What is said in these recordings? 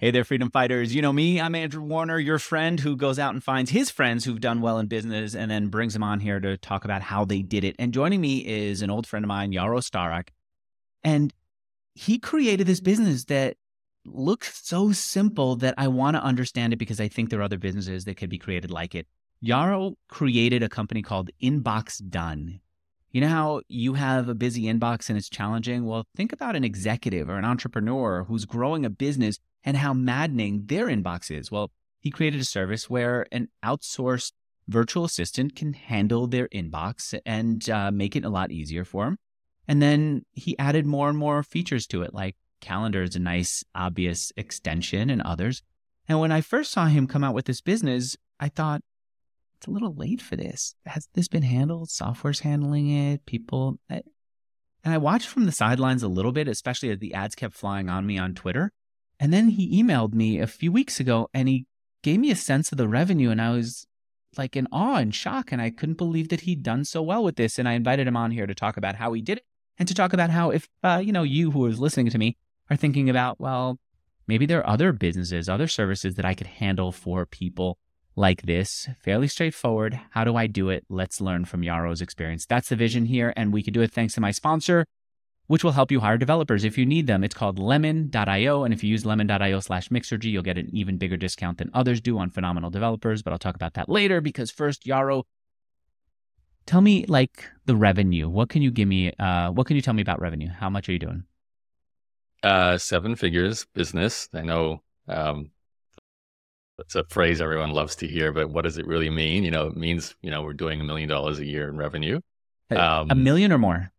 Hey there, freedom fighters. You know me, I'm Andrew Warner, your friend who goes out and finds his friends who've done well in business and then brings them on here to talk about how they did it. And joining me is an old friend of mine, Yaro Starak. And he created this business that looks so simple that I want to understand it because I think there are other businesses that could be created like it. Yaro created a company called Inbox Done. You know how you have a busy inbox and it's challenging? Well, think about an executive or an entrepreneur who's growing a business and how maddening their inbox is. Well, he created a service where an outsourced virtual assistant can handle their inbox and uh, make it a lot easier for them. And then he added more and more features to it, like calendar is a nice, obvious extension and others. And when I first saw him come out with this business, I thought, it's a little late for this. Has this been handled? Software's handling it. People. Eh. And I watched from the sidelines a little bit, especially as the ads kept flying on me on Twitter. And then he emailed me a few weeks ago and he gave me a sense of the revenue. And I was like in awe and shock. And I couldn't believe that he'd done so well with this. And I invited him on here to talk about how he did it and to talk about how, if, uh, you know, you who is listening to me are thinking about, well, maybe there are other businesses, other services that I could handle for people like this. Fairly straightforward. How do I do it? Let's learn from Yaro's experience. That's the vision here. And we can do it thanks to my sponsor, which will help you hire developers if you need them. It's called lemon.io. And if you use lemon.io slash mixergy, you'll get an even bigger discount than others do on phenomenal developers. But I'll talk about that later because first, Yaro, tell me like the revenue. What can you give me? Uh, what can you tell me about revenue? How much are you doing? Uh, seven figures business. I know um, it's a phrase everyone loves to hear, but what does it really mean? You know, it means, you know, we're doing a million dollars a year in revenue. Um, a million or more?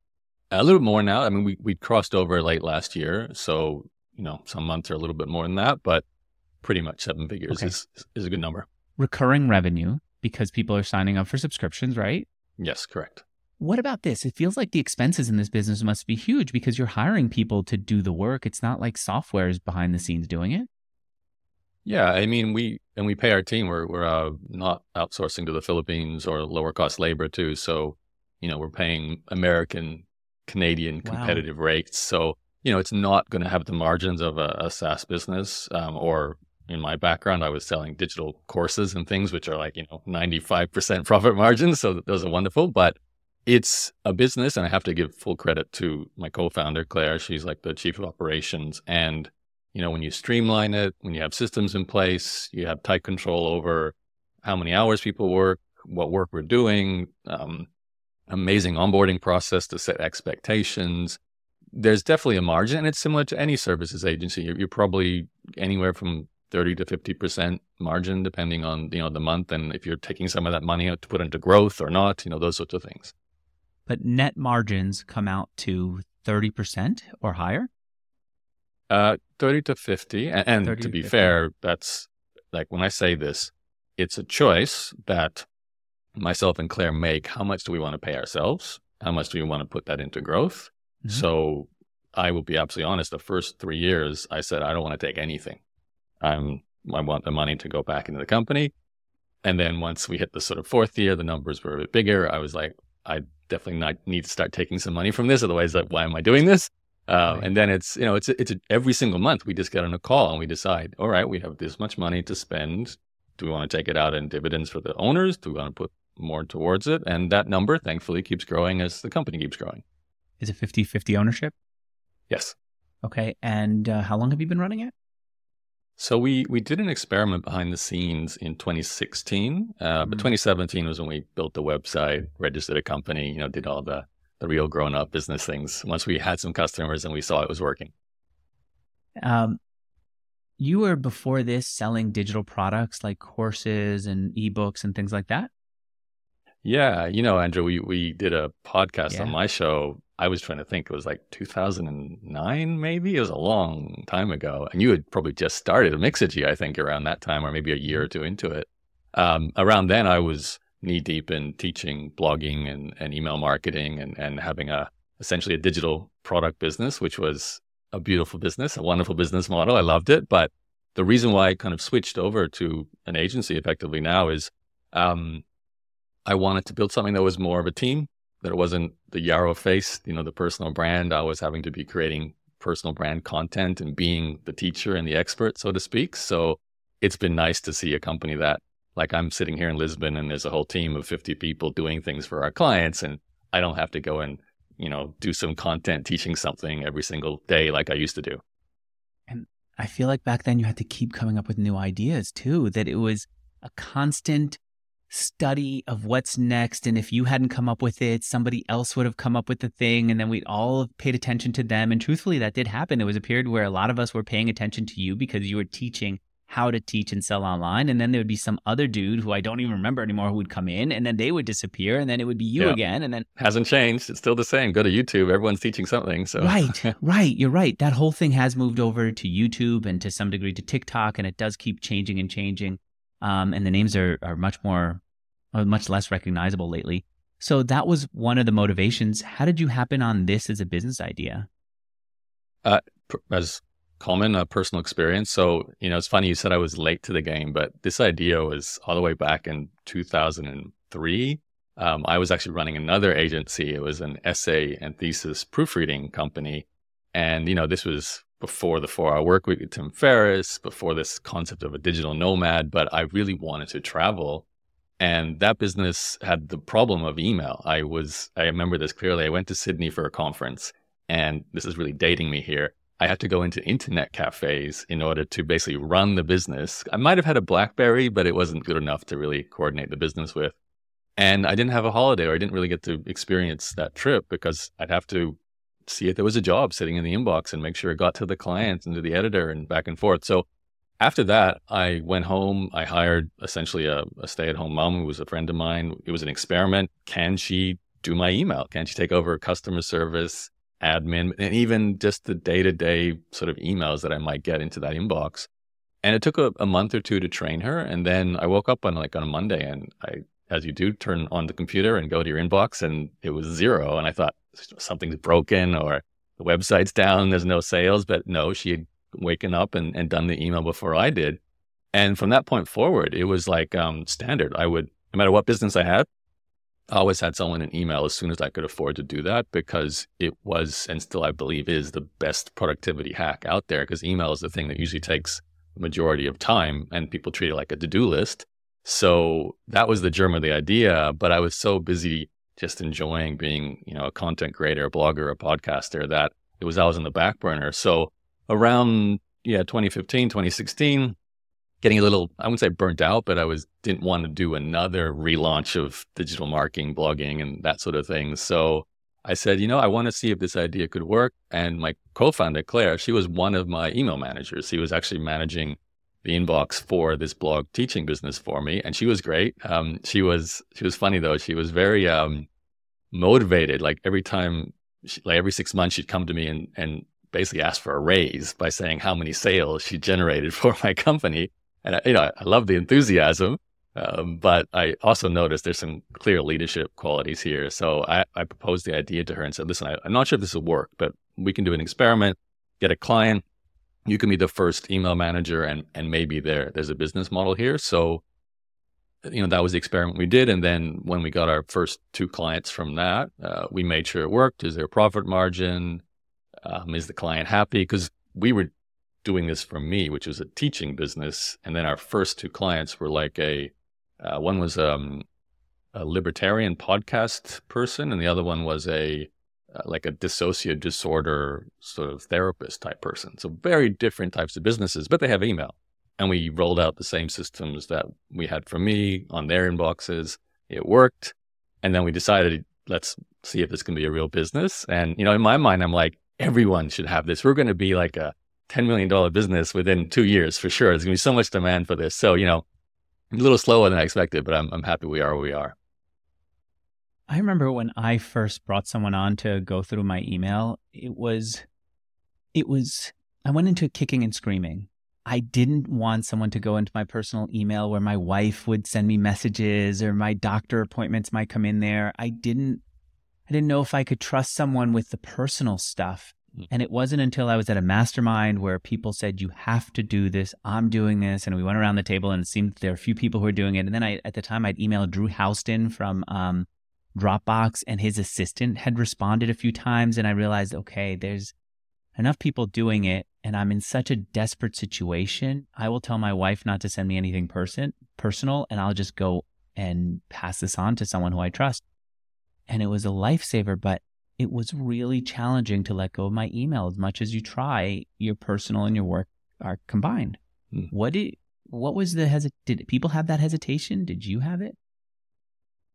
A little more now. I mean, we we crossed over late last year, so you know some months are a little bit more than that, but pretty much seven figures okay. is is a good number. Recurring revenue because people are signing up for subscriptions, right? Yes, correct. What about this? It feels like the expenses in this business must be huge because you're hiring people to do the work. It's not like software is behind the scenes doing it. Yeah, I mean, we and we pay our team. We're we're uh, not outsourcing to the Philippines or lower cost labor too. So, you know, we're paying American Canadian competitive wow. rates. So, you know, it's not going to have the margins of a, a SaaS business. Um, or in my background, I was selling digital courses and things, which are like, you know, 95% profit margins. So those are wonderful. But it's a business, and I have to give full credit to my co founder, Claire. She's like the chief of operations. And, you know, when you streamline it, when you have systems in place, you have tight control over how many hours people work, what work we're doing, um, amazing onboarding process to set expectations. There's definitely a margin, and it's similar to any services agency. You're, you're probably anywhere from 30 to 50% margin, depending on, you know, the month. And if you're taking some of that money out to put into growth or not, you know, those sorts of things. But net margins come out to 30% or higher? Uh, 30 to 50. And, and 30 to be 50. fair, that's like when I say this, it's a choice that myself and Claire make how much do we want to pay ourselves? How much do we want to put that into growth? Mm-hmm. So I will be absolutely honest. The first three years, I said, I don't want to take anything. I'm, I want the money to go back into the company. And then once we hit the sort of fourth year, the numbers were a bit bigger. I was like, I definitely not need to start taking some money from this. Otherwise, like, why am I doing this? Uh, right. And then it's, you know, it's, it's a, every single month we just get on a call and we decide, all right, we have this much money to spend. Do we want to take it out in dividends for the owners? Do we want to put more towards it. And that number, thankfully, keeps growing as the company keeps growing. Is it 50 50 ownership? Yes. Okay. And uh, how long have you been running it? So we we did an experiment behind the scenes in 2016, uh, mm-hmm. but 2017 was when we built the website, registered a company, you know, did all the the real grown up business things. Once we had some customers and we saw it was working. Um, you were before this selling digital products like courses and ebooks and things like that. Yeah, you know, Andrew, we we did a podcast yeah. on my show. I was trying to think; it was like 2009, maybe. It was a long time ago, and you had probably just started a Mixergy, I think, around that time, or maybe a year or two into it. Um, around then, I was knee deep in teaching blogging and, and email marketing, and and having a essentially a digital product business, which was a beautiful business, a wonderful business model. I loved it, but the reason why I kind of switched over to an agency effectively now is um, I wanted to build something that was more of a team, that it wasn't the Yaro face, you know, the personal brand. I was having to be creating personal brand content and being the teacher and the expert, so to speak. So it's been nice to see a company that, like, I'm sitting here in Lisbon and there's a whole team of 50 people doing things for our clients, and I don't have to go and, you know, do some content teaching something every single day like I used to do. And I feel like back then you had to keep coming up with new ideas too, that it was a constant study of what's next. And if you hadn't come up with it, somebody else would have come up with the thing. And then we'd all have paid attention to them. And truthfully, that did happen. There was a period where a lot of us were paying attention to you because you were teaching how to teach and sell online. And then there would be some other dude who I don't even remember anymore who would come in and then they would disappear and then it would be you yeah. again. And then hasn't changed. It's still the same. Go to YouTube. Everyone's teaching something. So Right. right. You're right. That whole thing has moved over to YouTube and to some degree to TikTok and it does keep changing and changing. Um, and the names are, are much more, much less recognizable lately. So that was one of the motivations. How did you happen on this as a business idea? Uh, as common a personal experience. So, you know, it's funny you said I was late to the game, but this idea was all the way back in 2003. Um, I was actually running another agency. It was an essay and thesis proofreading company. And, you know, this was before the four hour work week with Tim Ferriss, before this concept of a digital nomad, but I really wanted to travel. And that business had the problem of email. I was, I remember this clearly. I went to Sydney for a conference, and this is really dating me here. I had to go into internet cafes in order to basically run the business. I might have had a Blackberry, but it wasn't good enough to really coordinate the business with. And I didn't have a holiday or I didn't really get to experience that trip because I'd have to see if there was a job sitting in the inbox and make sure it got to the client and to the editor and back and forth. So after that, I went home. I hired essentially a, a stay at home mom who was a friend of mine. It was an experiment. Can she do my email? Can she take over customer service? Admin, and even just the day to day sort of emails that I might get into that inbox. And it took a, a, month or two to train her. And then I woke up on like on a Monday and I, as you do, turn on the computer and go to your inbox and it was zero. And I thought something's broken or the website's down, there's no sales. But no, she had waken up and, and done the email before I did. And from that point forward, it was like um, standard. I would, no matter what business I had, I always had someone in email as soon as I could afford to do that because it was, and still I believe is, the best productivity hack out there because email is the thing that usually takes the majority of time and people treat it like a to do list. So that was the germ of the idea. But I was so busy just enjoying being, you know, a content creator, a blogger, a podcaster that it was always on the back burner. So around, yeah, 2015, 2016, getting a little, I wouldn't say burnt out, but I was didn't want to do another relaunch of digital marketing, blogging, and that sort of thing. So I said, you know, I want to see if this idea could work. And my co-founder, Claire, she was one of my email managers. She was actually managing the inbox for this blog teaching business for me, and she was great. Um, she was she was funny though. She was very um, motivated. Like every time, she, like every six months, she'd come to me and and basically ask for a raise by saying how many sales she generated for my company. And I, you know, I love the enthusiasm, um, but I also noticed there's some clear leadership qualities here. So I, I proposed the idea to her and said, "Listen, I, I'm not sure if this will work, but we can do an experiment, get a client. You can be the first email manager, and and maybe there there's a business model here." So you know that was the experiment we did and then when we got our first two clients from that uh, we made sure it worked is there a profit margin um, is the client happy because we were doing this for me, which was a teaching business. And then our first two clients were like a, uh, one was um, a libertarian podcast person, and the other one was a, uh, like a dissociative disorder sort of therapist type person. So very different types of businesses, but they have email. And we rolled out the same systems that we had for me on their inboxes. It worked. And then we decided, let's see if this can be a real business. And, you know, in my mind, I'm like, everyone should have this. We're going to be like a $10 million business within two years for sure. There's going to be so much demand for this. So, you know, a little slower than I expected, but I'm, I'm happy we are where we are. I remember when I first brought someone on to go through my email, it was, it was, I went into kicking and screaming. I didn't want someone to go into my personal email where my wife would send me messages or my doctor appointments might come in there. I didn't, I didn't know if I could trust someone with the personal stuff. Mm. And it wasn't until I was at a mastermind where people said, You have to do this. I'm doing this. And we went around the table and it seemed there were a few people who were doing it. And then I, at the time, I'd emailed Drew Houston from um, Dropbox and his assistant had responded a few times. And I realized, okay, there's, enough people doing it and I'm in such a desperate situation, I will tell my wife not to send me anything person personal and I'll just go and pass this on to someone who I trust. And it was a lifesaver, but it was really challenging to let go of my email as much as you try your personal and your work are combined. Hmm. What did what was the hesit did people have that hesitation? Did you have it?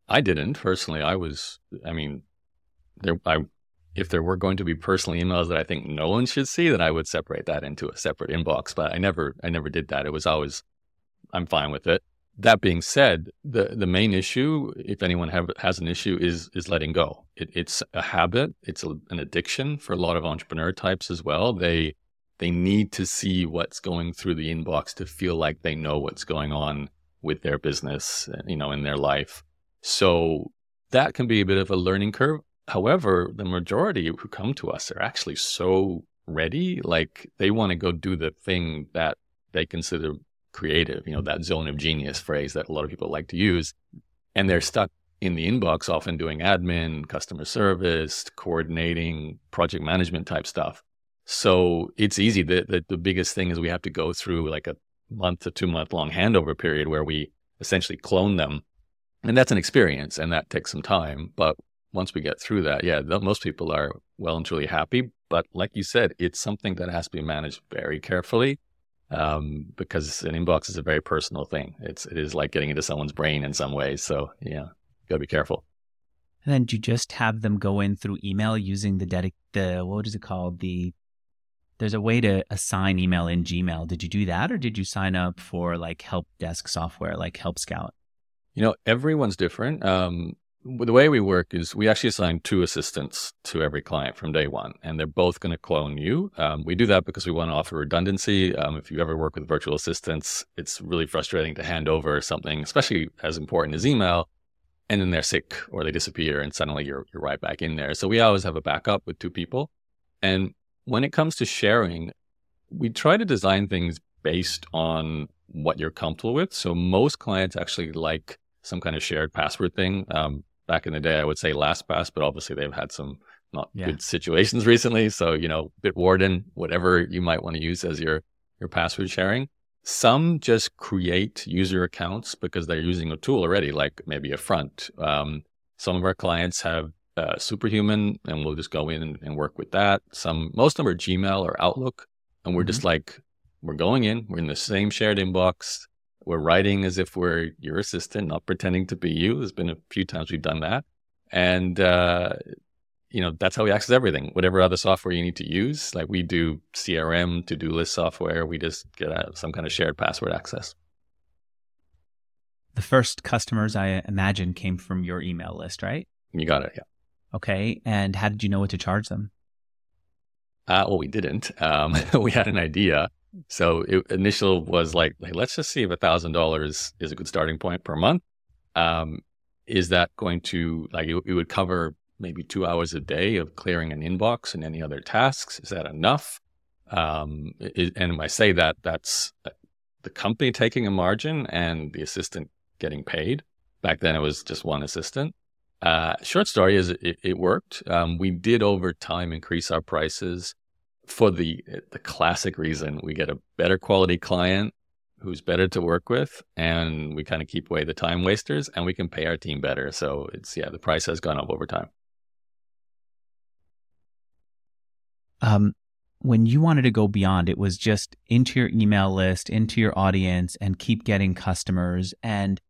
I didn't personally. I was I mean there I if there were going to be personal emails that I think no one should see, then I would separate that into a separate inbox. But I never, I never did that. It was always, I'm fine with it. That being said, the the main issue, if anyone have, has an issue, is is letting go. It, it's a habit. It's a, an addiction for a lot of entrepreneur types as well. They they need to see what's going through the inbox to feel like they know what's going on with their business, you know, in their life. So that can be a bit of a learning curve. However, the majority who come to us are actually so ready, like they want to go do the thing that they consider creative, you know, that zone of genius phrase that a lot of people like to use. And they're stuck in the inbox, often doing admin, customer service, coordinating, project management type stuff. So it's easy. The, the, the biggest thing is we have to go through like a month to two month long handover period where we essentially clone them. And that's an experience and that takes some time. But once we get through that, yeah, most people are well and truly happy. But like you said, it's something that has to be managed very carefully um, because an inbox is a very personal thing. It's it is like getting into someone's brain in some ways. So yeah, gotta be careful. And then do you just have them go in through email using the dedic the what is it called the there's a way to assign email in Gmail. Did you do that or did you sign up for like help desk software like Help Scout? You know, everyone's different. Um, the way we work is we actually assign two assistants to every client from day one, and they're both going to clone you. Um, we do that because we want to offer redundancy. Um, if you ever work with virtual assistants, it's really frustrating to hand over something, especially as important as email, and then they're sick or they disappear, and suddenly you're you're right back in there. So we always have a backup with two people. And when it comes to sharing, we try to design things based on what you're comfortable with. So most clients actually like some kind of shared password thing. Um, back in the day, I would say LastPass, but obviously they've had some not yeah. good situations recently. So, you know, Bitwarden, whatever you might want to use as your, your password sharing. Some just create user accounts because they're using a tool already, like maybe a front. Um, some of our clients have uh, Superhuman, and we'll just go in and, and, work with that. Some, most of them are Gmail or Outlook, and we're mm-hmm. just like, we're going in, we're in the same shared inbox. We're writing as if we're your assistant, not pretending to be you. There's been a few times we've done that. And, uh, you know, that's how we access everything. Whatever other software you need to use, like we do CRM, to do list software, we just get a, some kind of shared password access. The first customers, I imagine, came from your email list, right? You got it, yeah. Okay. And how did you know what to charge them? Uh, well, we didn't. Um, we had an idea. So it, initial was like, let's just see if a thousand dollars is a good starting point per month. Um, is that going to like it, it, would cover maybe two hours a day of clearing an inbox and any other tasks? Is that enough? Um, and when I say that, that's uh, the company taking a margin and the assistant getting paid. Back then, it was just one assistant. Uh, short story is it, it worked. Um, we did over time increase our prices for the the classic reason we get a better quality client who's better to work with and we kind of keep away the time wasters and we can pay our team better. So it's yeah the price has gone up over time. Um when you wanted to go beyond it was just into your email list into your audience and keep getting customers. And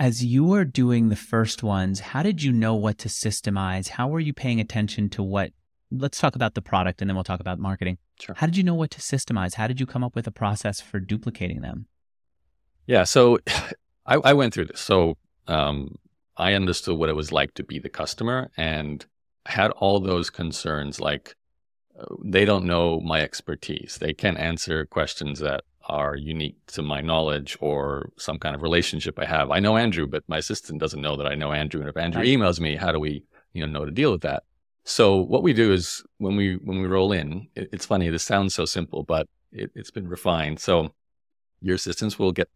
as you were doing the first ones how did you know what to systemize? How were you paying attention to what let's talk about the product and then we'll talk about marketing. Sure. How did you know what to systemize? How did you come up with a process for duplicating them? Yeah, so I, I went through this. So um, I understood what it was like to be the customer and had all those concerns like uh, they don't know my expertise. They can't answer questions that are unique to my knowledge or some kind of relationship I have. I know Andrew, but my assistant doesn't know that I know Andrew. And if Andrew emails me, how do we, you know, know to deal with that? So what we do is when we when we roll in, it, it's funny. This sounds so simple, but it, it's been refined. So your assistants will get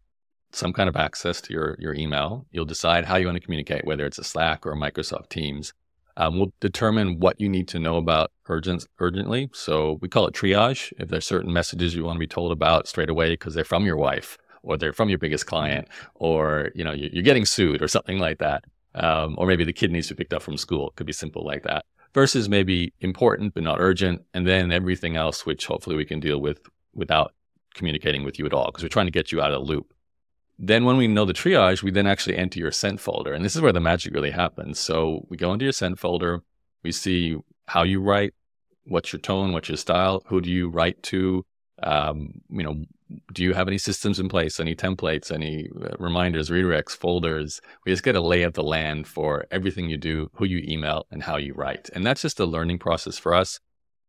some kind of access to your your email. You'll decide how you want to communicate, whether it's a Slack or a Microsoft Teams. Um, we'll determine what you need to know about urgent, urgently. So we call it triage. If there's certain messages you want to be told about straight away because they're from your wife or they're from your biggest client or you know you're getting sued or something like that, um, or maybe the kid needs to be picked up from school. It could be simple like that. Versus maybe important but not urgent, and then everything else which hopefully we can deal with without communicating with you at all because we're trying to get you out of the loop. Then when we know the triage, we then actually enter your sent folder. And this is where the magic really happens. So we go into your sent folder, we see how you write, what's your tone, what's your style, who do you write to, um, you know, do you have any systems in place, any templates, any uh, reminders, redirects, folders? We just get a lay of the land for everything you do, who you email, and how you write. And that's just a learning process for us.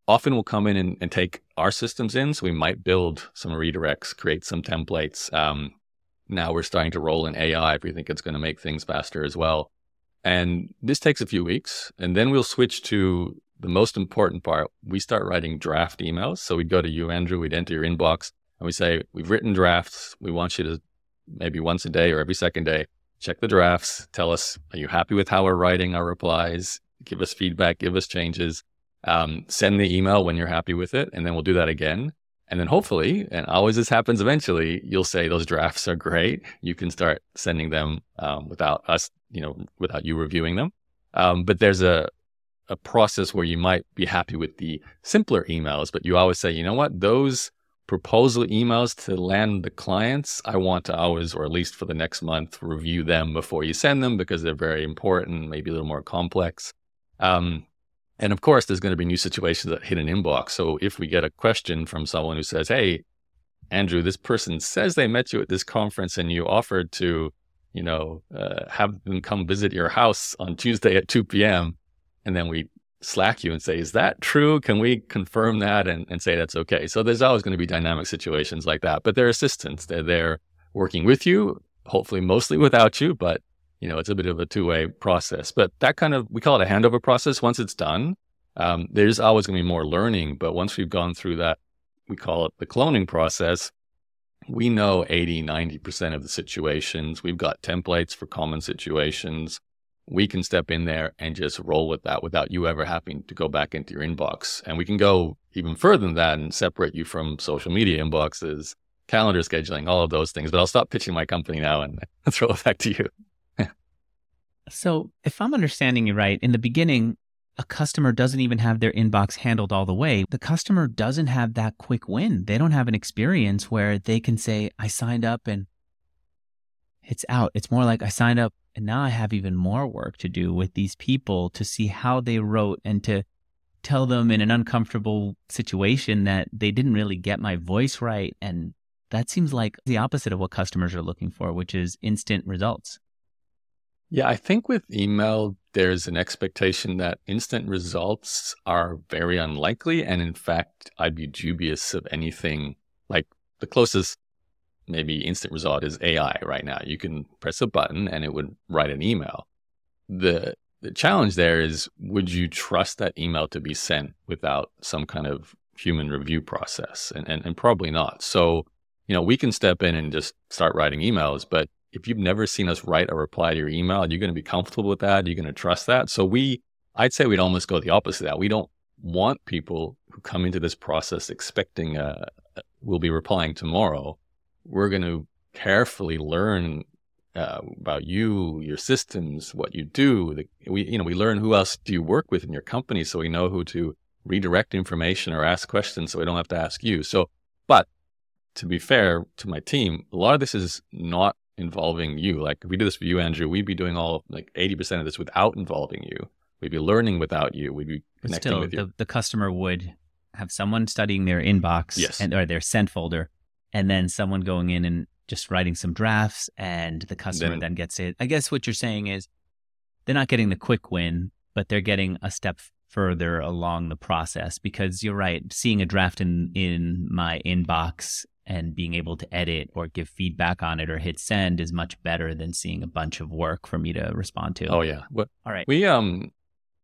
Often we'll come in and, and take our systems in. So we might build some redirects, create some templates, um, now we're starting to roll in AI if we think it's going to make things faster as well. And this takes a few weeks. And then we'll switch to the most important part. We start writing draft emails. So we'd go to you, Andrew, we'd enter your inbox and we say, We've written drafts. We want you to maybe once a day or every second day check the drafts. Tell us, are you happy with how we're writing our replies? Give us feedback, give us changes. Um, send the email when you're happy with it. And then we'll do that again. And then hopefully, and always this happens eventually, you'll say those drafts are great. You can start sending them um, without us, you know, without you reviewing them. Um, but there's a a process where you might be happy with the simpler emails, but you always say, you know what, those proposal emails to land the clients, I want to always, or at least for the next month, review them before you send them because they're very important, maybe a little more complex. Um, and of course, there's going to be new situations that hit an inbox. So if we get a question from someone who says, Hey, Andrew, this person says they met you at this conference and you offered to, you know, uh, have them come visit your house on Tuesday at 2 p.m. And then we slack you and say, Is that true? Can we confirm that and, and say that's okay? So there's always going to be dynamic situations like that. But they're assistants. They're there working with you, hopefully mostly without you, but you know, it's a bit of a two way process. But that kind of, we call it a handover process. Once it's done, um, there's always going to be more learning. But once we've gone through that, we call it the cloning process. We know 80, 90% of the situations. We've got templates for common situations. We can step in there and just roll with that without you ever having to go back into your inbox. And we can go even further than that and separate you from social media inboxes, calendar scheduling, all of those things. But I'll stop pitching my company now and throw it back to you. So, if I'm understanding you right, in the beginning, a customer doesn't even have their inbox handled all the way. The customer doesn't have that quick win. They don't have an experience where they can say, I signed up and it's out. It's more like I signed up and now I have even more work to do with these people to see how they wrote and to tell them in an uncomfortable situation that they didn't really get my voice right. And that seems like the opposite of what customers are looking for, which is instant results. Yeah, I think with email, there's an expectation that instant results are very unlikely. And in fact, I'd be dubious of anything like the closest maybe instant result is AI right now. You can press a button and it would write an email. The the challenge there is would you trust that email to be sent without some kind of human review process? And, and, and probably not. So, you know, we can step in and just start writing emails, but if you've never seen us write a reply to your email, you're going to be comfortable with that. You're going to trust that. So we, I'd say we'd almost go the opposite of that. We don't want people who come into this process expecting uh, we'll be replying tomorrow. We're going to carefully learn uh, about you, your systems, what you do. The, we, you know, we learn who else do you work with in your company, so we know who to redirect information or ask questions, so we don't have to ask you. So, but to be fair to my team, a lot of this is not involving you. Like if we do this for you, Andrew, we'd be doing all like 80% of this without involving you. We'd be learning without you. We'd be connecting Still, with you. The, the customer would have someone studying their inbox yes. and or their sent folder, and then someone going in and just writing some drafts, and the customer then, then gets it. I guess what you're saying is they're not getting the quick win, but they're getting a step further along the process because you're right. Seeing a draft in in my inbox and being able to edit or give feedback on it or hit send is much better than seeing a bunch of work for me to respond to. Oh yeah. What, All right. We um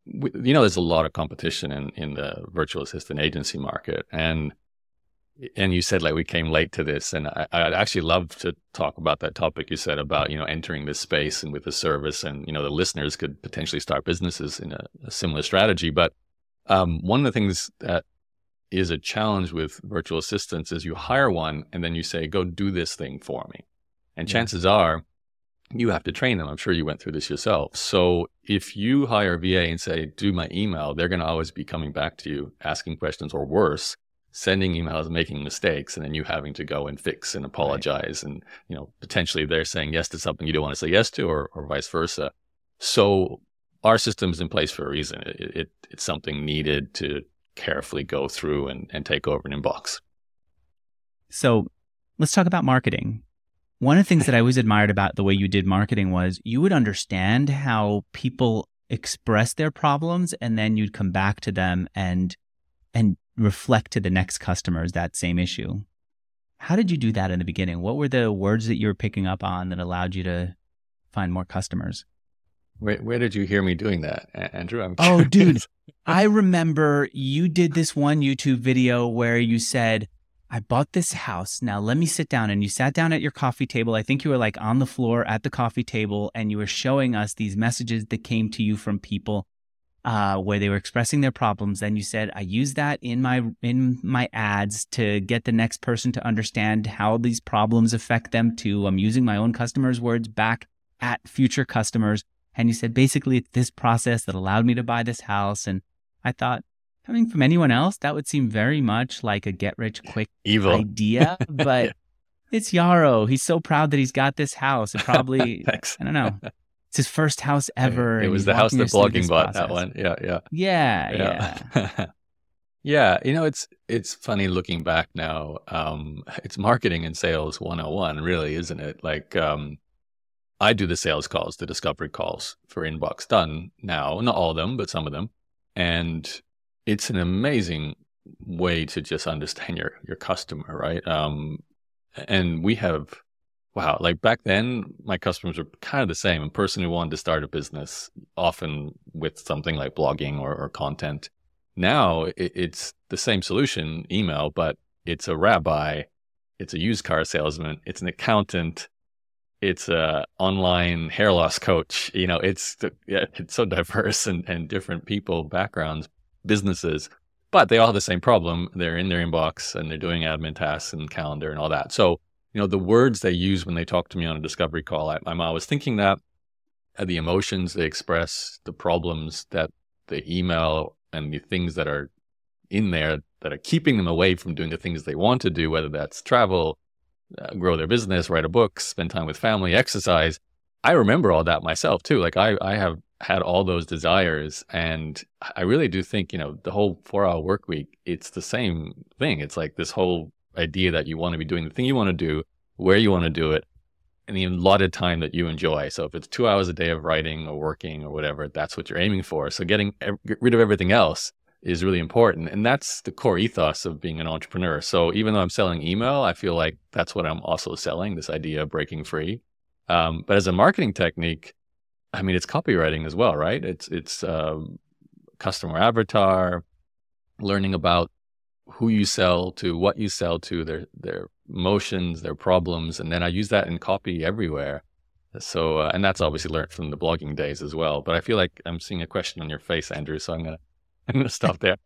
we, you know there's a lot of competition in in the virtual assistant agency market and and you said like we came late to this, and I, would actually love to talk about that topic you said about you know entering this space and with the service, and you know the listeners could potentially start businesses in a, a similar strategy. But um, one of the things that is a challenge with virtual assistants is you hire one and then you say, "Go do this thing for me," and yeah. chances are you have to train them. I'm sure you went through this yourself. So if you hire a VA and say, do my email, they're going to always be coming back to you, asking questions or worse, sending emails, making mistakes, and then you having to go and fix and apologize. Right. And, you know, potentially they're saying yes to something you don't want to say yes to or, or vice versa. So our system is in place for a reason. It, it, it's something needed to carefully go through and, and take over an inbox. So let's talk about marketing. One of the things that I always admired about the way you did marketing was you would understand how people express their problems and then you'd come back to them and and reflect to the next customers that same issue. How did you do that in the beginning? What were the words that you were picking up on that allowed you to find more customers? Where, where did you hear me doing that, Andrew? I'm oh, dude, I remember you did this one YouTube video where you said, I bought this house. Now let me sit down. And you sat down at your coffee table. I think you were like on the floor at the coffee table and you were showing us these messages that came to you from people uh, where they were expressing their problems. Then you said, I use that in my in my ads to get the next person to understand how these problems affect them too. I'm using my own customers' words back at future customers. And you said basically it's this process that allowed me to buy this house. And I thought, coming from anyone else, that would seem very much like a get rich quick evil idea. But yeah. it's Yaro. He's so proud that he's got this house. It probably I don't know. It's his first house ever. It was the house that blogging bought. That one, yeah, yeah, yeah, yeah. Yeah. yeah, you know, it's it's funny looking back now. Um, it's marketing and sales 101, really, isn't it? Like, um, I do the sales calls, the discovery calls for Inbox Done now. Not all of them, but some of them, and it's an amazing way to just understand your your customer, right? Um, and we have wow, like back then, my customers were kind of the same. A person who wanted to start a business, often with something like blogging or, or content. Now it, it's the same solution, email, but it's a rabbi, it's a used car salesman, it's an accountant, it's a online hair loss coach. You know, it's it's so diverse and, and different people, backgrounds, businesses, but they all have the same problem. They're in their inbox and they're doing admin tasks and calendar and all that. So you know, the words they use when they talk to me on a discovery call, I, am always thinking that uh, the emotions they express, the problems that they email, and the things that are in there that are keeping them away from doing the things they want to do, whether that's travel, uh, grow their business, write a book, spend time with family, exercise. I remember all that myself too. Like I, I have had all those desires, and I really do think, you know, the whole four-hour work week, it's the same thing. It's like this whole idea that you want to be doing the thing you want to do, where you want to do it, and the allotted time that you enjoy. So if it's two hours a day of writing or working or whatever, that's what you're aiming for. So getting get rid of everything else is really important. And that's the core ethos of being an entrepreneur. So even though I'm selling email, I feel like that's what I'm also selling this idea of breaking free. Um, but as a marketing technique, I mean, it's copywriting as well, right? It's, it's, um, customer avatar, learning about who you sell to, what you sell to, their their emotions, their problems, and then I use that in copy everywhere. So, uh, and that's obviously learned from the blogging days as well. But I feel like I'm seeing a question on your face, Andrew. So I'm gonna I'm gonna stop there.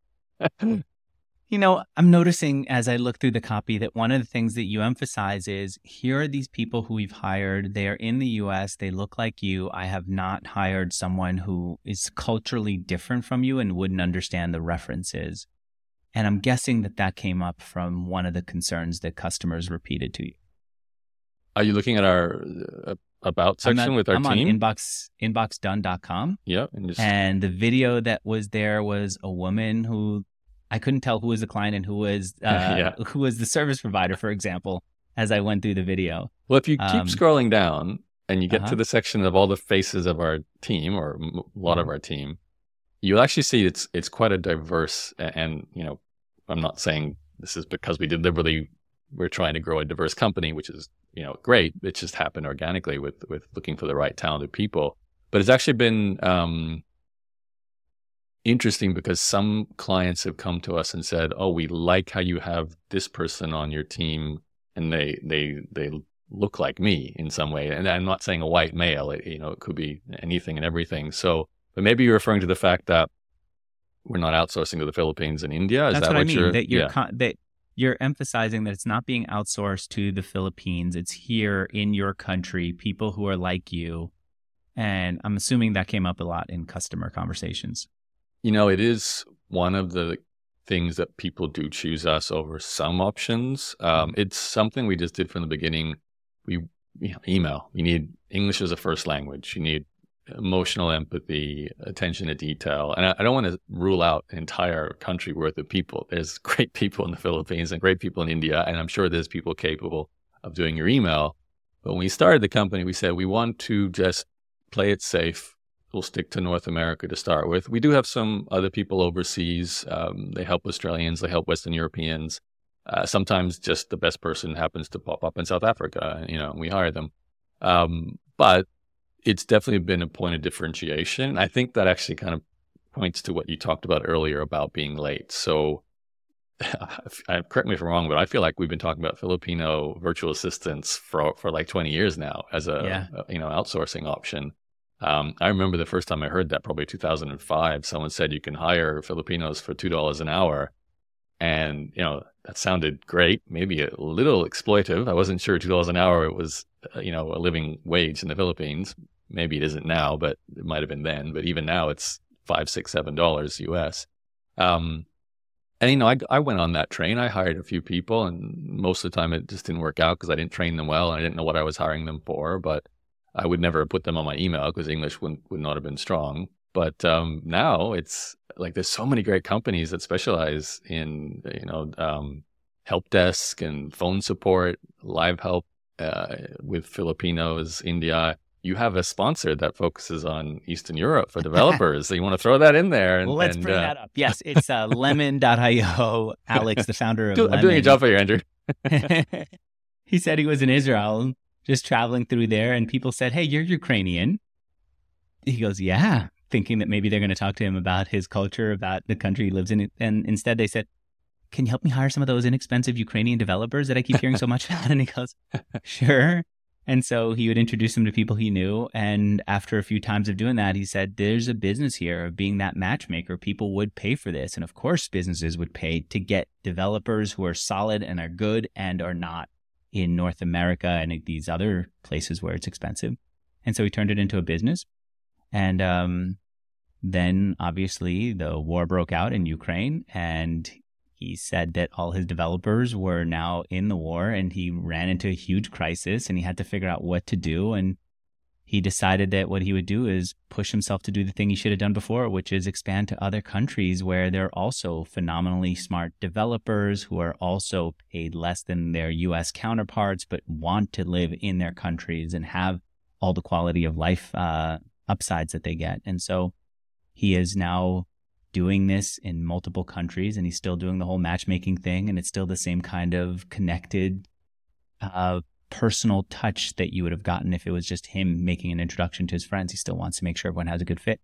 you know, I'm noticing as I look through the copy that one of the things that you emphasize is here are these people who we've hired. They are in the US. They look like you. I have not hired someone who is culturally different from you and wouldn't understand the references. And I'm guessing that that came up from one of the concerns that customers repeated to you. Are you looking at our uh, about section with our I'm team? on inbox inboxdone.com. Yep. And, just... and the video that was there was a woman who I couldn't tell who was the client and who was uh, yeah. who was the service provider, for example, as I went through the video. Well, if you keep um, scrolling down and you get uh-huh. to the section of all the faces of our team or a lot mm-hmm. of our team, you'll actually see it's it's quite a diverse and you know I'm not saying this is because we deliberately we're trying to grow a diverse company, which is you know great. It just happened organically with with looking for the right talented people. But it's actually been um, interesting because some clients have come to us and said, "Oh, we like how you have this person on your team, and they they they look like me in some way." And I'm not saying a white male; it, you know, it could be anything and everything. So, but maybe you're referring to the fact that we're not outsourcing to the Philippines and India. Is That's that what, I mean. you're? That you're yeah. con- that you're emphasizing that it's not being outsourced to the Philippines. It's here in your country, people who are like you. And I'm assuming that came up a lot in customer conversations. You know, it is one of the things that people do choose us over some options. Um, Mm-hmm. it's something we just did from the beginning. We you know, email. You need English as a first language. You need emotional empathy, attention to detail. And I, I don't want to rule out an entire country worth of people. There's great people in the Philippines and great people in India, and I'm sure there's people capable of doing your email. But when we started the company, we said we want to just play it safe. We'll stick to North America to start with. We do have some other people overseas. Um, they help Australians, they help Western Europeans. Uh, sometimes just the best person happens to pop up in South Africa, you know, and we hire them. Um, but it's definitely been a point of differentiation. I think that actually kind of points to what you talked about earlier about being late. So, I, correct me if I'm wrong, but I feel like we've been talking about Filipino virtual assistants for for like 20 years now as a, Yeah. a you know outsourcing option. Um, I remember the first time I heard that, probably 2005. Someone said you can hire Filipinos for two dollars an hour, and you know that sounded great. Maybe a little exploitive. I wasn't sure two dollars an hour it was uh, you know a living wage in the Philippines. Maybe it isn't now, but it might have been then. But even now, it's five, six, seven dollars US. Um, and you know, I, I went on that train. I hired a few people, and most of the time it just didn't work out because I didn't train them well, and I didn't know what I was hiring them for. But I would never have put them on my email because English would would not have been strong. But um, now it's like there's so many great companies that specialize in you know um, help desk and phone support, live help uh, with Filipinos, India. You have a sponsor that focuses on Eastern Europe for developers, so you want to throw that in there. And, well, let's and, bring uh, that up. Yes, it's uh, lemon.io. Alex, the founder of do- I'm doing a job for you, Andrew. he said he was in Israel, just traveling through there, and people said, Hey, you're Ukrainian. He goes, Yeah, thinking that maybe they're going to talk to him about his culture, about the country he lives in. And instead, they said, Can you help me hire some of those inexpensive Ukrainian developers that I keep hearing so much about? And he goes, Sure. And so he would introduce them to people he knew. And after a few times of doing that, he said, There's a business here of being that matchmaker. People would pay for this. And of course, businesses would pay to get developers who are solid and are good and are not in North America and these other places where it's expensive. And so he turned it into a business. And um, then obviously the war broke out in Ukraine and he said that all his developers were now in the war and he ran into a huge crisis and he had to figure out what to do. And he decided that what he would do is push himself to do the thing he should have done before, which is expand to other countries where there are also phenomenally smart developers who are also paid less than their US counterparts, but want to live in their countries and have all the quality of life uh, upsides that they get. And so he is now doing this in multiple countries and he's still doing the whole matchmaking thing and it's still the same kind of connected uh, personal touch that you would have gotten if it was just him making an introduction to his friends he still wants to make sure everyone has a good fit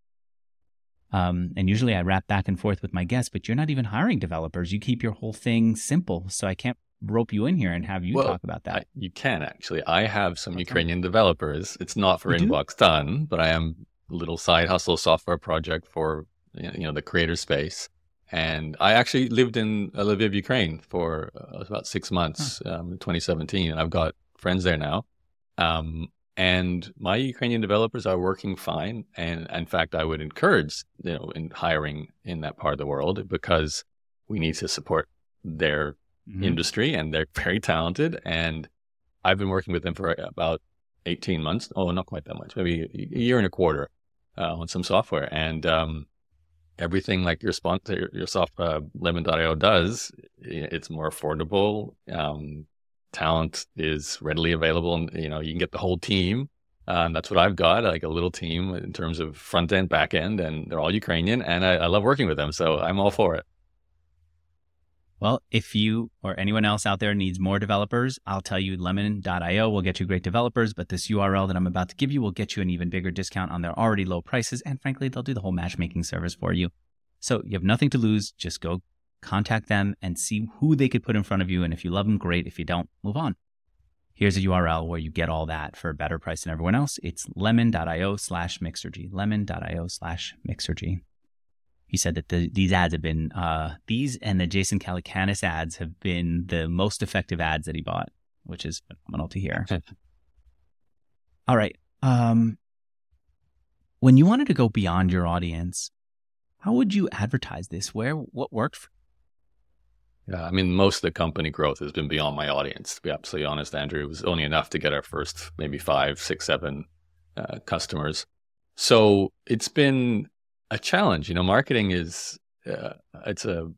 um, and usually i wrap back and forth with my guests but you're not even hiring developers you keep your whole thing simple so i can't rope you in here and have you Well, talk about that I, you can actually. I have some Okay. Ukrainian developers. It's not for You do? Inbox Done, but I am a little side hustle software project for you know the creator space. And I actually lived in uh, Lviv, Ukraine for uh, about six months, um, in 2017, and I've got friends there now. Um, and my Ukrainian developers are working fine. And in fact, I would encourage you know in hiring in that part of the world because we need to support their Mhm. industry and they're very talented. And I've been working with them for about 18 months. Oh, not quite that much, maybe a year and a quarter uh, on some software. And um, everything like your sponsor, your soft uh, lemon.io does, it's more affordable. Um, talent is readily available. And, you know, you can get the whole team. Um, that's what I've got, like a little team in terms of front end, back end, and they're all Ukrainian. And I, I love working with them. So I'm all for it. Well, if you or anyone else out there needs more developers, I'll tell you lemon.io will get you great developers, but this URL that I'm about to give you will get you an even bigger discount on their already low prices. And frankly, they'll do the whole matchmaking service for you. So you have nothing to lose. Just go contact them and see who they could put in front of you. And if you love them, great. If you don't, move on. Here's a URL where you get all that for a better price than everyone else. It's lemon.io slash mixergy, lemon.io slash mixergy. He said that the, these ads have been, uh, these and the Jason Calacanis ads have been the most effective ads that he bought, which is phenomenal to hear. all right. Um, when you wanted to go beyond your audience, how would you advertise this? Where, what worked for yeah, I mean, most of the company growth has been beyond my audience. To be absolutely honest, Andrew, it was only enough to get our first maybe five, six, seven uh, customers. So it's been a challenge. You know, marketing is uh, it's a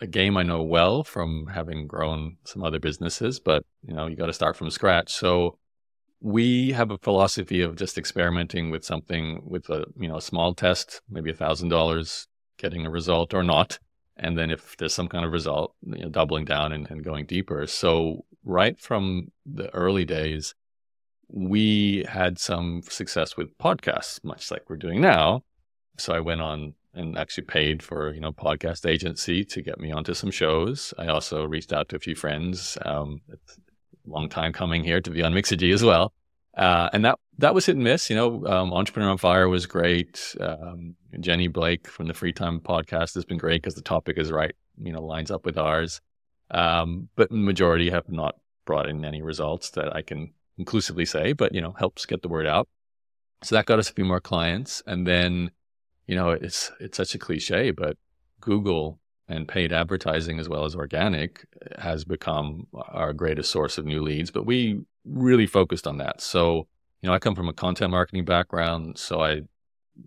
a game I know well from having grown some other businesses, but you know, you got to start from scratch. So we have a philosophy of just experimenting with something with a you know a small test, maybe a thousand dollars, getting a result or not, and then if there's some kind of result, you know, doubling down and, and going deeper. So right from the early days, we had some success with podcasts, much like we're doing now. So I went on and actually paid for you know podcast agency to get me onto some shows. I also reached out to a few friends. Um, long time coming here to be on Mixergy as well. Uh, and that that was hit and miss. You know, um, Entrepreneur on Fire was great. Um, Jenny Blake from the Free Time podcast has been great because the topic is right. You know, lines up with ours. Um, but majority have not brought in any results that I can conclusively say. But you know, helps get the word out. So that got us a few more clients, and then, you know, it's it's such a cliche, but Google and paid advertising as well as organic has become our greatest source of new leads. But we really focused on that. So, you know, I come from a content marketing background. So I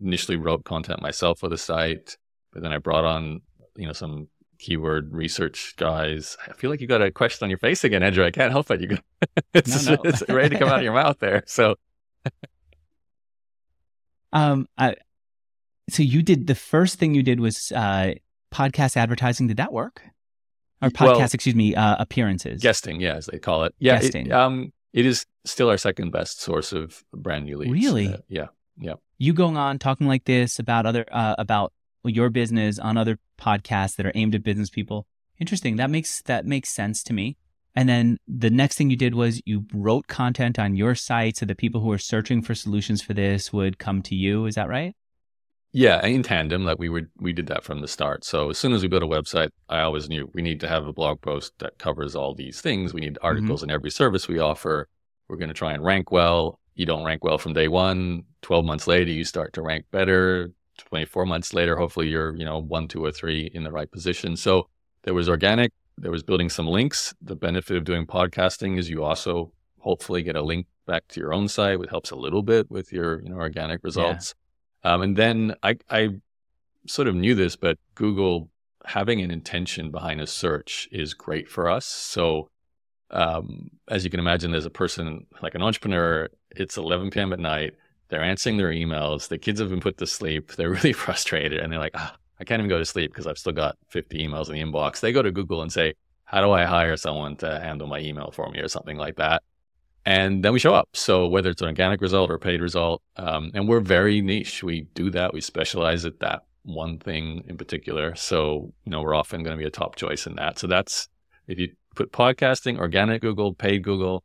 initially wrote content myself for the site, but then I brought on, you know, some keyword research guys. I feel like you got a question on your face again, Andrew. I can't help it. You got, it's, no, no. it's ready to come out of your mouth there. So, um, I, so you did the first thing you did was uh, podcast advertising. Did that work? Or podcast, well, excuse me, uh, appearances. Guesting, yeah, as they call it. Yeah, Guesting. It, um, it is still our second best source of brand new leads. Really? Uh, yeah, yeah. You going on talking like this about other uh, about your business on other podcasts that are aimed at business people. Interesting. That makes that makes sense to me. And then the next thing you did was you wrote content on your site so that people who are searching for solutions for this would come to you. Is that right? Yeah, in tandem, like we were, we did that from the start. So as soon as we built a website, I always knew we need to have a blog post that covers all these things. We need mm-hmm. articles mm-hmm. in every service we offer. We're going to try and rank well. You don't rank well from day one. Twelve months later, you start to rank better. Twenty-four months later, hopefully you're, you know, one, two, or three in the right position. So there was organic. There was building some links. The benefit of doing podcasting is you also hopefully get a link back to your own site, which helps a little bit with your, you know, organic results. Yeah um, and then I, I sort of knew this, but Google having an intention behind a search is great for us. So, um, as you can imagine, there's a person like an entrepreneur, it's 11 p.m. at night. They're answering their emails. The kids have been put to sleep. They're really frustrated and they're like, oh, I can't even go to sleep because I've still got 50 emails in the inbox. They go to Google and say, How do I hire someone to handle my email for me or something like that? And then we show up. So whether it's an organic result or paid result, um, and we're very niche. We do that. We specialize at that one thing in particular. So you know we're often going to be a top choice in that. So that's if you put podcasting, organic Google, paid Google,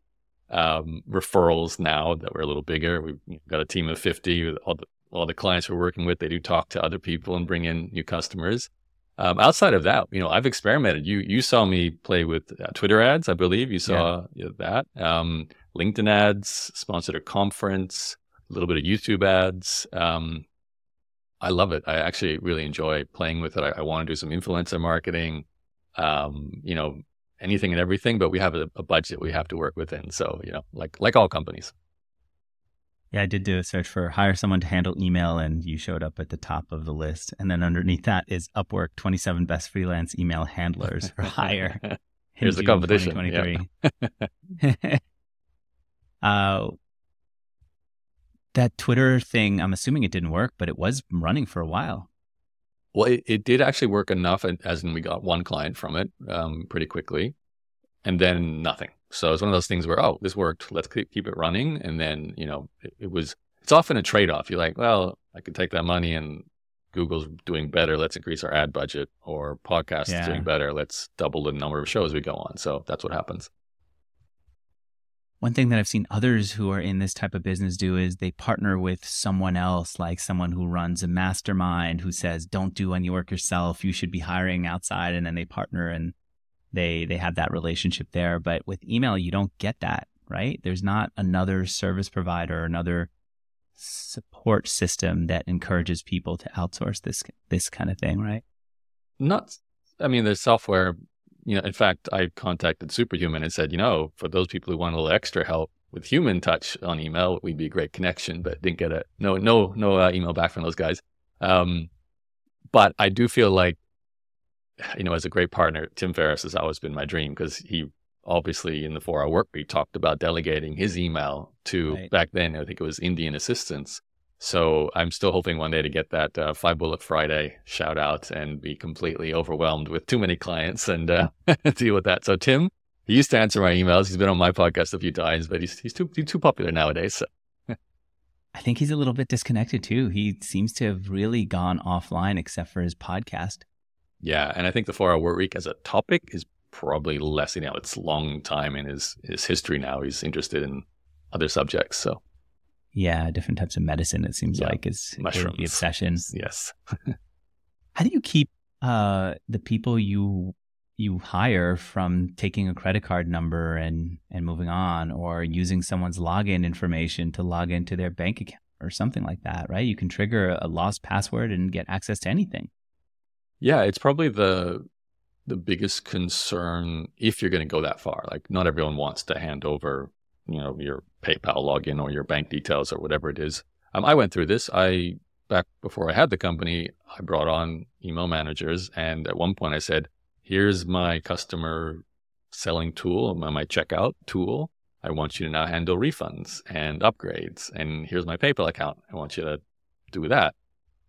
um, referrals. Now that we're a little bigger, we've got a team of fifty. All the all the clients we're working with, they do talk to other people and bring in new customers. Um, outside of that, you know, I've experimented. You you saw me play with uh, Twitter ads, I believe. You saw yeah. that. Um, LinkedIn ads, sponsored a conference, a little bit of YouTube ads. Um, I love it. I actually really enjoy playing with it. I, I want to do some influencer marketing. Um, you know, anything and everything, but we have a, a budget we have to work within. So you know, like like all companies. Yeah, I did do a search for hire someone to handle email, and you showed up at the top of the list. And then underneath that is Upwork 27 best freelance email handlers for hire. Here's the competition. Yeah. uh, that Twitter thing, I'm assuming it didn't work, but it was running for a while. Well, it, it did actually work enough, as in we got one client from it um, pretty quickly, and then nothing. So it's one of those things where, oh, this worked. Let's keep, keep it running. And then, you know, it, it was, it's often a trade off. You're like, well, I could take that money and Google's doing better. Let's increase our ad budget. Or podcast yeah. is doing better. Let's double the number of shows we go on. So that's what happens. One thing that I've seen others who are in this type of business do is they partner with someone else, like someone who runs a mastermind who says, "Don't do any work yourself. You should be hiring outside," and then they partner and they they have that relationship there. But with email, you don't get that, right? There's not another service provider, another support system that encourages people to outsource this this kind of thing, right? Not, I mean, there's software. You know, in fact, I contacted Superhuman and said, you know, for those people who want a little extra help with human touch on email, we'd be a great connection. But didn't get a no, no, no uh, email back from those guys. Um, but I do feel like, you know, as a great partner, Tim Ferriss has always been my dream because he obviously in the four hour work week talked about delegating his email to right. back then i think it was indian assistants so i'm still hoping one day to get that uh, five bullet friday shout out and be completely overwhelmed with too many clients and uh, deal with that so tim he used to answer my emails he's been on my podcast a few times but he's, he's too he's too popular nowadays so. I think he's a little bit disconnected too. He seems to have really gone offline except for his podcast. Yeah, and I think the four hour work week as a topic is probably less, you know, it's long time in his, his history now. He's interested in other subjects. So, yeah, different types of medicine, it seems yeah. like, is Mushrooms. the obsession. Yes. How do you keep uh, the people you you hire from taking a credit card number and and moving on or using someone's login information to log into their bank account or something like that right you can trigger a lost password and get access to anything yeah it's probably the the biggest concern if you're going to go that far. Like not everyone wants to hand over, you know, your PayPal login or your bank details or whatever it is. Um, I went through this. I back before I had the company, I brought on email managers, and at one point I said, "Here's my customer selling tool, my, my checkout tool. I want you to now handle refunds and upgrades, and here's my PayPal account. I want you to do that."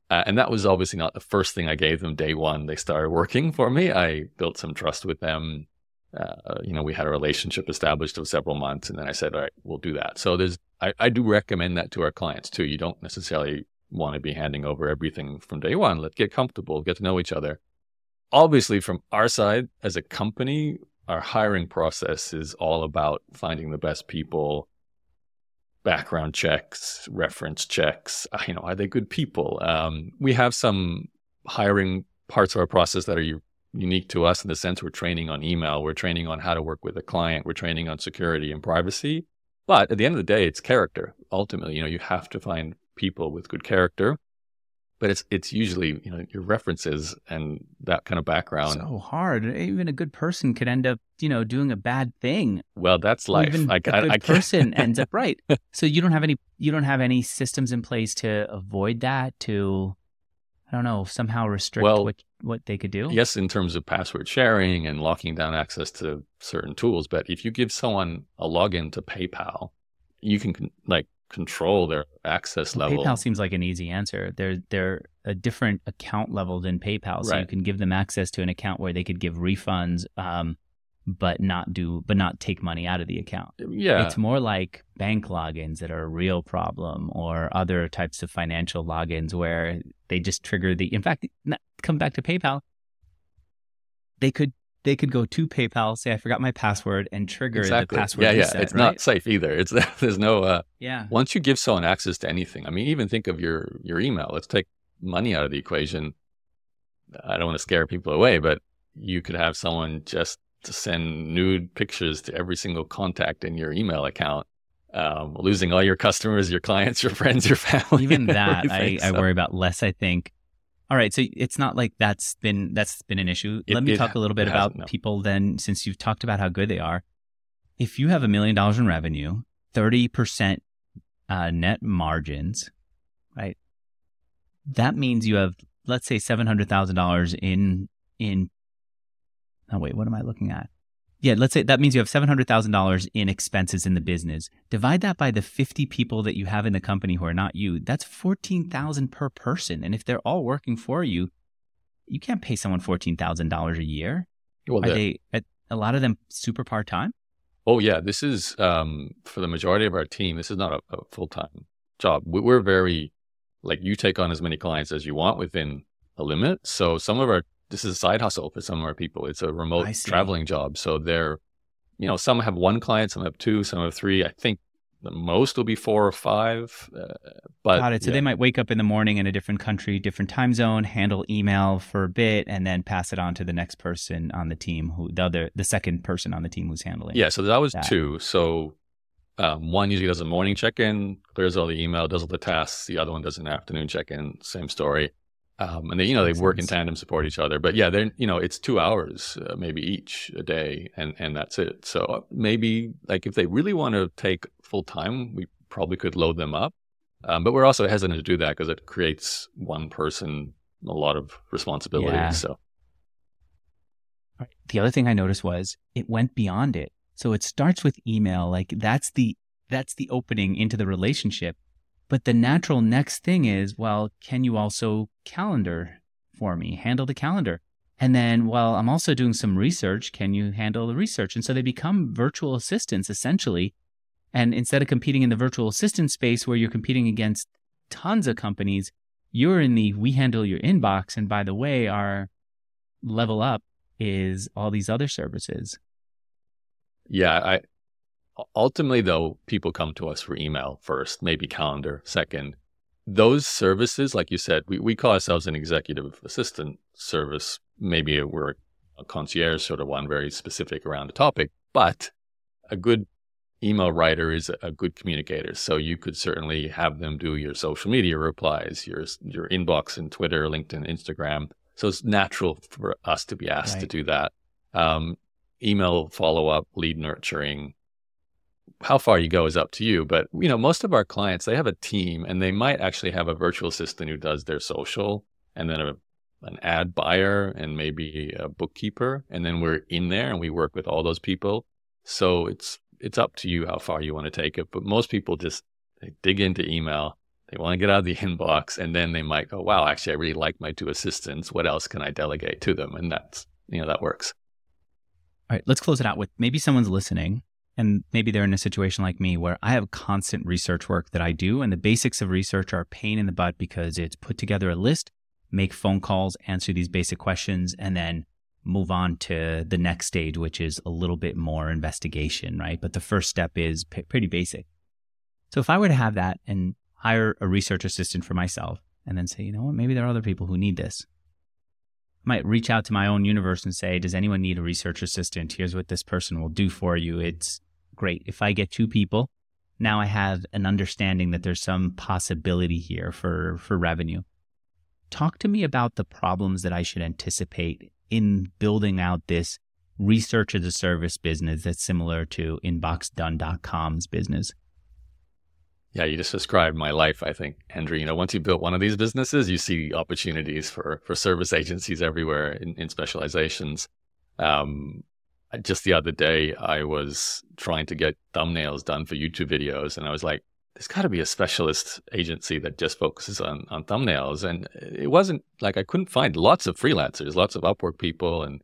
Uh, and that was obviously not the first thing I gave them day one. They started working for me. I built some trust with them. Uh, you know, we had a relationship established of several months, and then I said, "All right, we'll do that." So there's, I, I do recommend that to our clients too. You don't necessarily want to be handing over everything from day one. Let's get comfortable, get to know each other. Obviously, from our side as a company, our hiring process is all about finding the best people background checks, reference checks. You know, are they good people? Um, we have some hiring parts of our process that are unique to us in the sense we're training on email, we're training on how to work with a client, we're training on security and privacy. But at the end of the day, it's character. Ultimately, you know, you have to find people with good character but it's it's usually you know your references and that kind of background. So hard. Even a good person could end up you know doing a bad thing. Well, that's life. Even I, a good I, person ends up right. So you don't have any you don't have any systems in place to avoid that. To I don't know somehow restrict well, what what they could do. Yes, in terms of password sharing and locking down access to certain tools. But if you give someone a login to PayPal, you can like control their access well, level. PayPal seems like an easy answer. They're they're a different account level than PayPal, so right. you can give them access to an account where they could give refunds, um, but not do but not take money out of the account. Yeah, it's more like bank logins that are a real problem, or other types of financial logins where they just trigger the. In fact, come back to PayPal. They could they could go to PayPal, say I forgot my password, and trigger exactly. the password. Yeah, reset, yeah. It's right? not safe either. It's there's no. Uh, yeah. Once you give someone access to anything, I mean, even think of your your email. Let's take money out of the equation. I don't want to scare people away, but you could have someone just to send nude pictures to every single contact in your email account, um, losing all your customers, your clients, your friends, your family. Even that, I, so. I worry about less. I think all right, so it's not like that's been that's been an issue. It, Let me talk a little bit about no. people then, since you've talked about how good they are. If you have a million dollars in revenue, thirty percent uh, net margins, right? That means you have, let's say, seven hundred thousand dollars in in. Oh wait, what am I looking at? yeah, let's say that means you have $700,000 in expenses in the business. Divide that by the 50 people that you have in the company who are not you. That's 14,000 per person. And if they're all working for you, you can't pay someone $14,000 a year. Well, are they a lot of them super part-time? Oh yeah, this is um, for the majority of our team, this is not a, a full-time job. We're very like you take on as many clients as you want within a limit. So some of our this is a side hustle for some of our people. It's a remote traveling job. So they're, you know, some have one client, some have two, some have three. I think the most will be four or five. Uh, but got it. So yeah. they might wake up in the morning in a different country, different time zone, handle email for a bit, and then pass it on to the next person on the team, who the other, the second person on the team who's handling. It. Yeah. So that was that. two. So um, one usually does a morning check in, clears all the email, does all the tasks. The other one does an afternoon check in. Same story. Um, and they, you know, they work in tandem, support each other. But yeah, they're, you know, it's two hours uh, maybe each a day, and and that's it. So uh, maybe like if they really want to take full time, we probably could load them up. Um, but we're also hesitant to do that because it creates one person a lot of responsibility. Yeah. So the other thing I noticed was it went beyond it. So it starts with email, like that's the that's the opening into the relationship. But the natural next thing is, well, can you also calendar for me, handle the calendar? And then, well, I'm also doing some research. Can you handle the research? And so they become virtual assistants essentially. And instead of competing in the virtual assistant space where you're competing against tons of companies, you're in the we handle your inbox. And by the way, our level up is all these other services. Yeah, I ultimately, though, people come to us for email first, maybe calendar second. Those services, like you said, we, we call ourselves an executive assistant service. Maybe we're a concierge sort of one, very specific around a topic, but a good email writer is a good communicator. So you could certainly have them do your social media replies, your your inbox in Twitter, LinkedIn, Instagram. So it's natural for us to be asked right. to do that. Um, email follow up, lead nurturing, how far you go is up to you. But you know, most of our clients they have a team, and they might actually have a virtual assistant who does their social, and then a, an ad buyer, and maybe a bookkeeper, and then we're in there and we work with all those people. So it's it's up to you how far you want to take it. But most people just they dig into email. They want to get out of the inbox, and then they might go, "Wow, actually, I really like my two assistants. What else can I delegate to them?" And that's you know that works. All right, let's close it out with maybe someone's listening and maybe they're in a situation like me where I have constant research work that I do, and the basics of research are pain in the butt because it's put together a list, make phone calls, answer these basic questions, and then move on to the next stage, which is a little bit more investigation, right? But the first step is p- pretty basic. So if I were to have that and hire a research assistant for myself and then say, you know what, maybe there are other people who need this. I might reach out to my own universe and say, does anyone need a research assistant? Here's what this person will do for you. It's great. If I get two people, now I have an understanding that there's some possibility here for, for revenue. Talk to me about the problems that I should anticipate in building out this research as a service business that's similar to inboxdone.com's business. Yeah, you just described my life, I think, Andrew. You know, once you built one of these businesses, you see opportunities for for service agencies everywhere in, in specializations. Um, just the other day, I was trying to get thumbnails done for YouTube videos, and I was like, there's got to be a specialist agency that just focuses on, on thumbnails. And it wasn't like I couldn't find lots of freelancers, lots of Upwork people and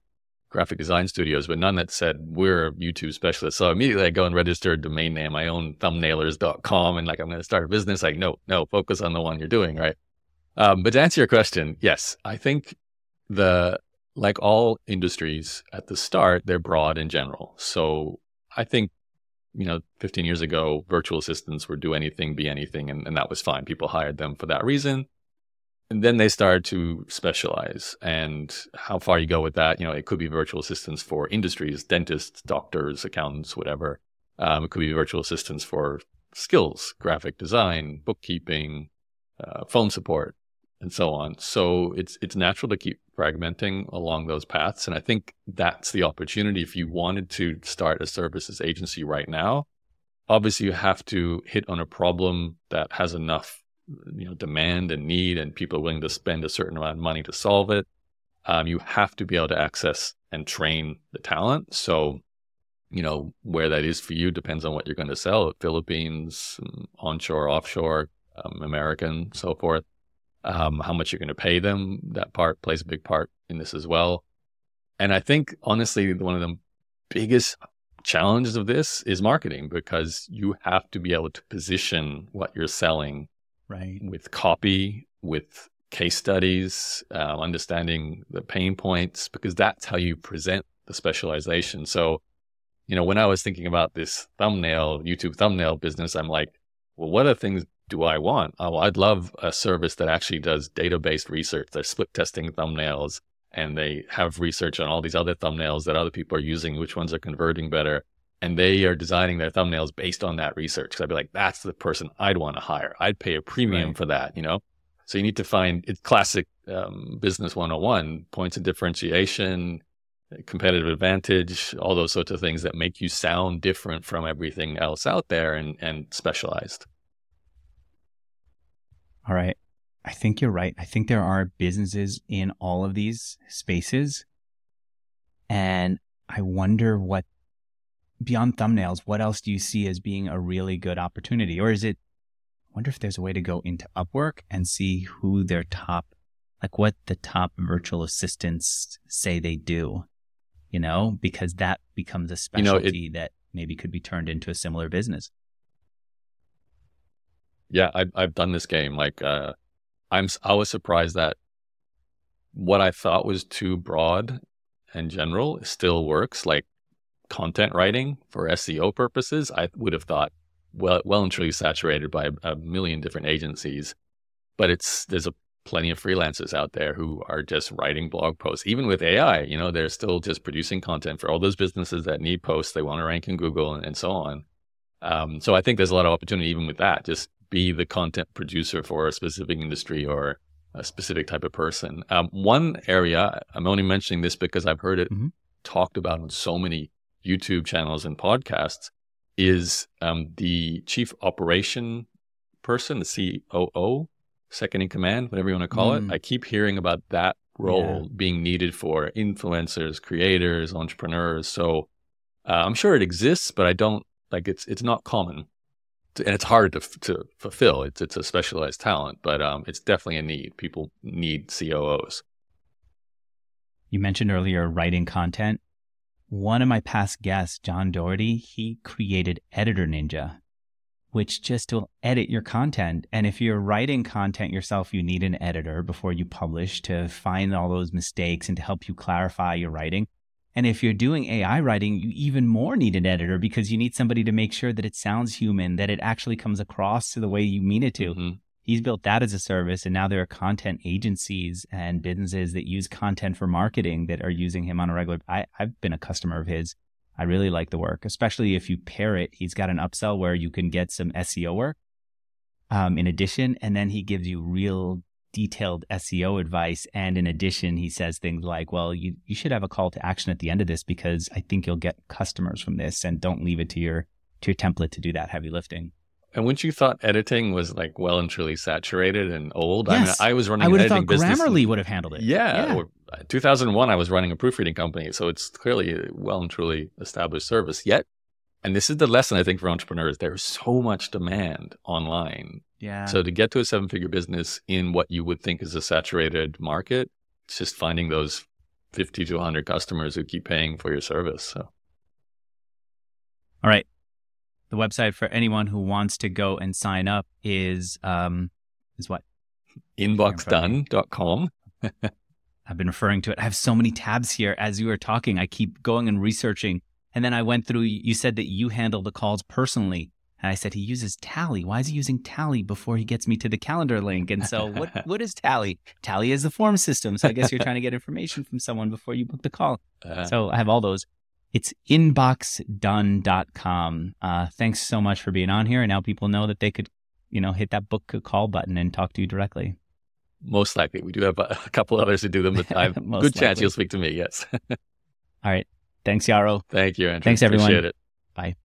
graphic design studios, but none that said we're a YouTube specialists. So immediately I go and register a domain name, my own thumbnailers.com, and like I'm going to start a business. Like, no, no, focus on the one you're doing, right? Um, but to answer your question, yes, I think the like all industries at the start, they're broad in general. So I think, you know, 15 years ago, virtual assistants would do anything, be anything, and, and that was fine. People hired them for that reason. And then they started to specialize. And how far you go with that, you know, it could be virtual assistants for industries, dentists, doctors, accountants, whatever. Um, it could be virtual assistants for skills, graphic design, bookkeeping, uh, phone support, and so on. So it's it's natural to keep fragmenting along those paths, and I think that's the opportunity. If you wanted to start a services agency right now, obviously you have to hit on a problem that has enough you know demand and need, and people are willing to spend a certain amount of money to solve it. Um, you have to be able to access and train the talent. So you know where that is for you depends on what you're going to sell. Philippines, onshore, offshore, um, American, so forth um, how much you're going to pay them. That part plays a big part in this as well. And I think, honestly, one of the biggest challenges of this is marketing because you have to be able to position what you're selling right? With copy, with case studies, uh, understanding the pain points, because that's how you present the specialization. So, you know, when I was thinking about this thumbnail, YouTube thumbnail business, I'm like, well, what are things do I want? Oh, I'd love a service that actually does database research. They're split testing thumbnails and they have research on all these other thumbnails that other people are using, which ones are converting better. And they are designing their thumbnails based on that research. Cause I'd be like, that's the person I'd want to hire. I'd pay a premium right. for that, you know? So you need to find it's classic um, business 101 points of differentiation, competitive advantage, all those sorts of things that make you sound different from everything else out there and, and specialized. All right. I think you're right. I think there are businesses in all of these spaces. And I wonder what, beyond thumbnails, what else do you see as being a really good opportunity? Or is it, I wonder if there's a way to go into Upwork and see who their top, like what the top virtual assistants say they do, you know, because that becomes a specialty you know, it, that maybe could be turned into a similar business. Yeah, I've I've done this game. Like, uh, I'm I was surprised that what I thought was too broad and general still works. Like content writing for SEO purposes, I would have thought well well and truly saturated by a, million different agencies. But it's there's a plenty of freelancers out there who are just writing blog posts. Even with AI, you know, they're still just producing content for all those businesses that need posts. They want to rank in Google and, and so on. Um, so I think there's a lot of opportunity even with that. Just be the content producer for a specific industry or a specific type of person. Um, one area, I'm only mentioning this because I've heard it mm-hmm. talked about on so many YouTube channels and podcasts, is um, the chief operation person, the COO, second in command, whatever you want to call mm. it. I keep hearing about that role yeah. being needed for influencers, creators, entrepreneurs. So uh, I'm sure it exists, but I don't like it's it's not common and it's hard to to fulfill. It's it's a specialized talent, but um, it's definitely a need. People need COOs. You mentioned earlier writing content. One of my past guests, John Doherty, he created Editor Ninja, which just will edit your content. And if you're writing content yourself, you need an editor before you publish to find all those mistakes and to help you clarify your writing. And if you're doing AI writing, you even more need an editor because you need somebody to make sure that it sounds human, that it actually comes across to the way you mean it to. Mm-hmm. He's built that as a service. And now there are content agencies and businesses that use content for marketing that are using him on a regular. I, I've been a customer of his. I really like the work, especially if you pair it. He's got an upsell where you can get some SEO work um, in addition, and then he gives you real detailed SEO advice. And in addition, he says things like, well, you, you should have a call to action at the end of this because I think you'll get customers from this and don't leave it to your, to your template to do that heavy lifting. And once you thought editing was like well and truly saturated and old, yes. I mean, I was running I would have thought Grammarly would have handled it. Yeah, yeah. Uh, 2001, I was running a proofreading company, so it's clearly a well and truly established service. Yet, and this is the lesson I think for entrepreneurs: there's so much demand online yeah. So to get to a seven figure business in what you would think is a saturated market, it's just finding those 50 to 100 customers who keep paying for your service. So. All right. The website for anyone who wants to go and sign up is um is what? Inboxdone.com. I've been referring to it. I have so many tabs here as you were talking. I keep going and researching. And then I went through you said that you handle the calls personally. And I said, he uses Tally. Why is he using Tally before he gets me to the calendar link? And so, what, what is Tally? Tally is the form system. So, I guess you're trying to get information from someone before you book the call. Uh, so, I have all those. It's inboxdone.com. Uh, thanks so much for being on here. And now people know that they could, you know, hit that book a call button and talk to you directly. Most likely. We do have a, couple others who do them, but I have good likely. chance you'll speak to me. Yes. all right. Thanks, Yaro. Thank you, Andrew. Thanks, everyone. Appreciate it. Bye.